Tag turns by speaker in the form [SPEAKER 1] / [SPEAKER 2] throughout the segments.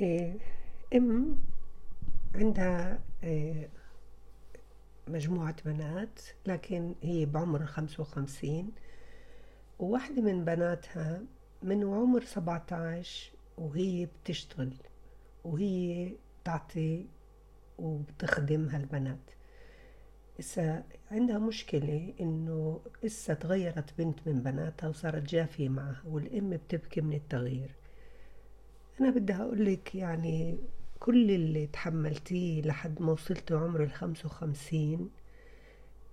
[SPEAKER 1] إيه، أم عندها إيه، مجموعة بنات لكن هي بعمر خمسة وخمسين وواحدة من بناتها من عمر سبعة عشر وهي بتشتغل وهي بتعطي وبتخدم هالبنات. إسا عندها مشكلة إنه إسا تغيرت بنت من بناتها وصارت جافية معها والأم بتبكي من التغيير. أنا بدي أقول لك يعني كل اللي تحملتيه لحد ما وصلت عمر الخمسة وخمسين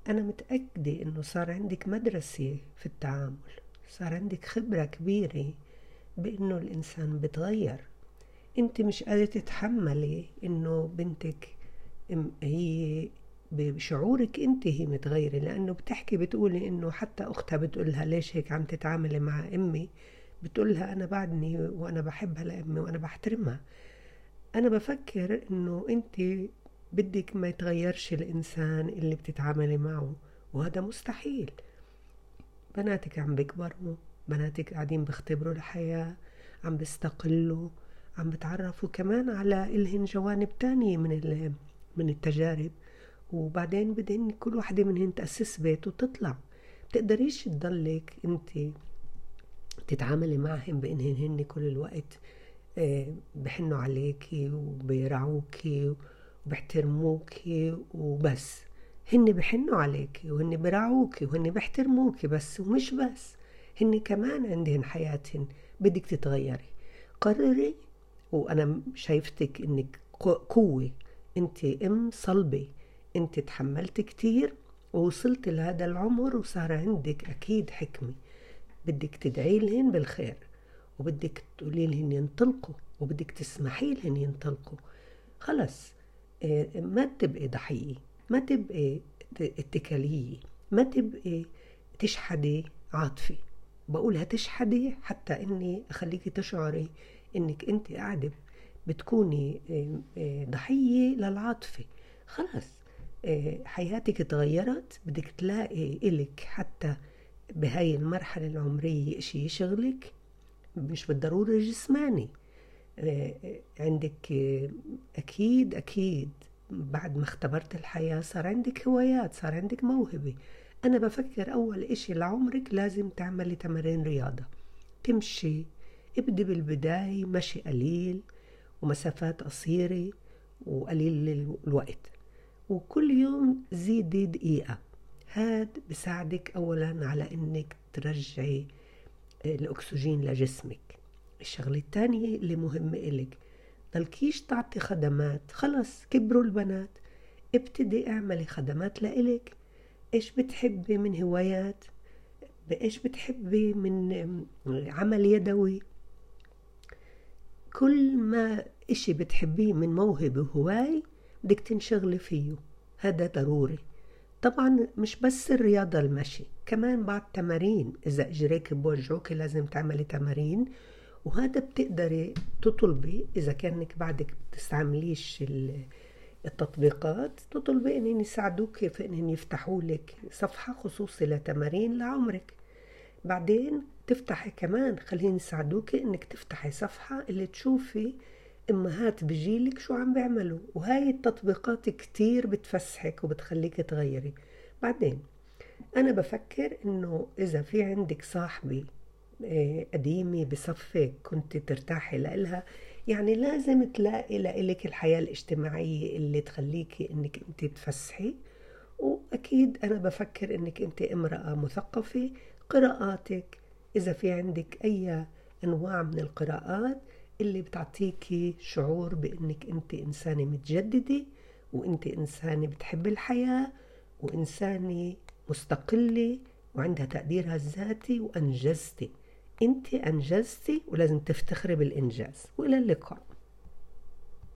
[SPEAKER 1] أنا متأكدة إنه صار عندك مدرسة في التعامل صار عندك خبرة كبيرة بإنه الإنسان بتغير. أنت مش قادرة تتحملي إنه بنتك هي بشعورك أنت هي متغيرة لأنه بتحكي بتقولي إنه حتى أختها بتقولها ليش هيك عم تتعاملي مع أمي؟ بتقولها أنا بعدني وأنا بحبها لامي وأنا بحترمها. أنا بفكر إنه أنت بدك ما يتغيرش الإنسان اللي بتتعاملي معه وهذا مستحيل. بناتك عم بيكبروا بناتك قاعدين بيختبروا الحياة عم بيستقلوا عم بتعرفوا كمان على إلهن جوانب تانية من من التجارب. وبعدين بدهن كل وحدة منهن تأسس بيت وتطلع. بتقدريش تضلك أنت تتعاملي معهم بانهن هن كل الوقت آه، بحنوا عليكي وبيرعوكي وبيحترموكي وبس. هن بحنوا عليكي وهن برعوكي وهن بيحترموكي بس ومش بس. هن كمان عندهن حياتهن بدك تتغيري. قرري وأنا شايفتك إنك قوة. أنت أم صلبة. أنت تحملت كتير ووصلت لهذا العمر وصار عندك أكيد حكمة. بدك تدعي لهن بالخير وبدك تقولي لهن ينطلقوا وبدك تسمحي لهن ينطلقوا. خلص آه، ما تبقي ضحية ما تبقي اتكالية ما تبقي تشحدي عاطفي بقولها تشحدي حتى إني أخليكي تشعري إنك أنت قاعدة بتكوني آه، آه، ضحية للعاطفة. خلص حياتك تغيرت بدك تلاقي إلك حتى بهاي المرحلة العمرية إشي يشغلك مش بالضرورة جسماني. عندك أكيد أكيد. بعد ما اختبرت الحياة صار عندك هوايات صار عندك موهبة. أنا بفكر أول إشي لعمرك لازم تعملي تمارين رياضة. تمشي ابدي بالبداية مشي قليل ومسافات قصيرة وقليل الوقت. وكل يوم زيدي دقيقة. هاد بساعدك أولا على إنك ترجعي الأكسجين لجسمك. الشغلة الثانية اللي مهمة إلك ضلكيش تعطي خدمات. خلص كبروا البنات. ابتدي اعملي خدمات لإلك. إيش بتحبي من هوايات؟ إيش بتحبي من عمل يدوي؟ كل ما إشي بتحبيه من موهبة وهواي بدك تنشغلي فيه. هذا ضروري. طبعا مش بس الرياضة المشي كمان بعد تمارين إذا إجريك بوجعوك لازم تعملي تمارين وهذا بتقدري تطلبي إذا كانك بعدك بتستعمليش التطبيقات تطلبي إنهم يساعدوك في إنهم يفتحوا لك صفحة خصوصي لتمارين لعمرك. بعدين تفتحي كمان خليهم يساعدوك إنك تفتحي صفحة اللي تشوفي امهات بجيلك شو عم بيعملوا وهاي التطبيقات كتير بتفسحك وبتخليك تغيري. بعدين أنا بفكر إنه إذا في عندك صاحبة آه، قديمة بصفك كنت ترتاحي لإلها يعني لازم تلاقي لإلك الحياة الاجتماعية اللي تخليكي إنك أنت تفسحي. وأكيد أنا بفكر إنك أنت امرأة مثقفة قراءاتك إذا في عندك أي أنواع من القراءات اللي بتعطيكي شعور بإنك أنت إنسانة متجددة وأنت إنسانة بتحب الحياة وإنسانة مستقلة وعندها تقديرها الذاتي وأنجزتي. أنت أنجزتي ولازم تفتخري بالإنجاز. وإلى اللقاء.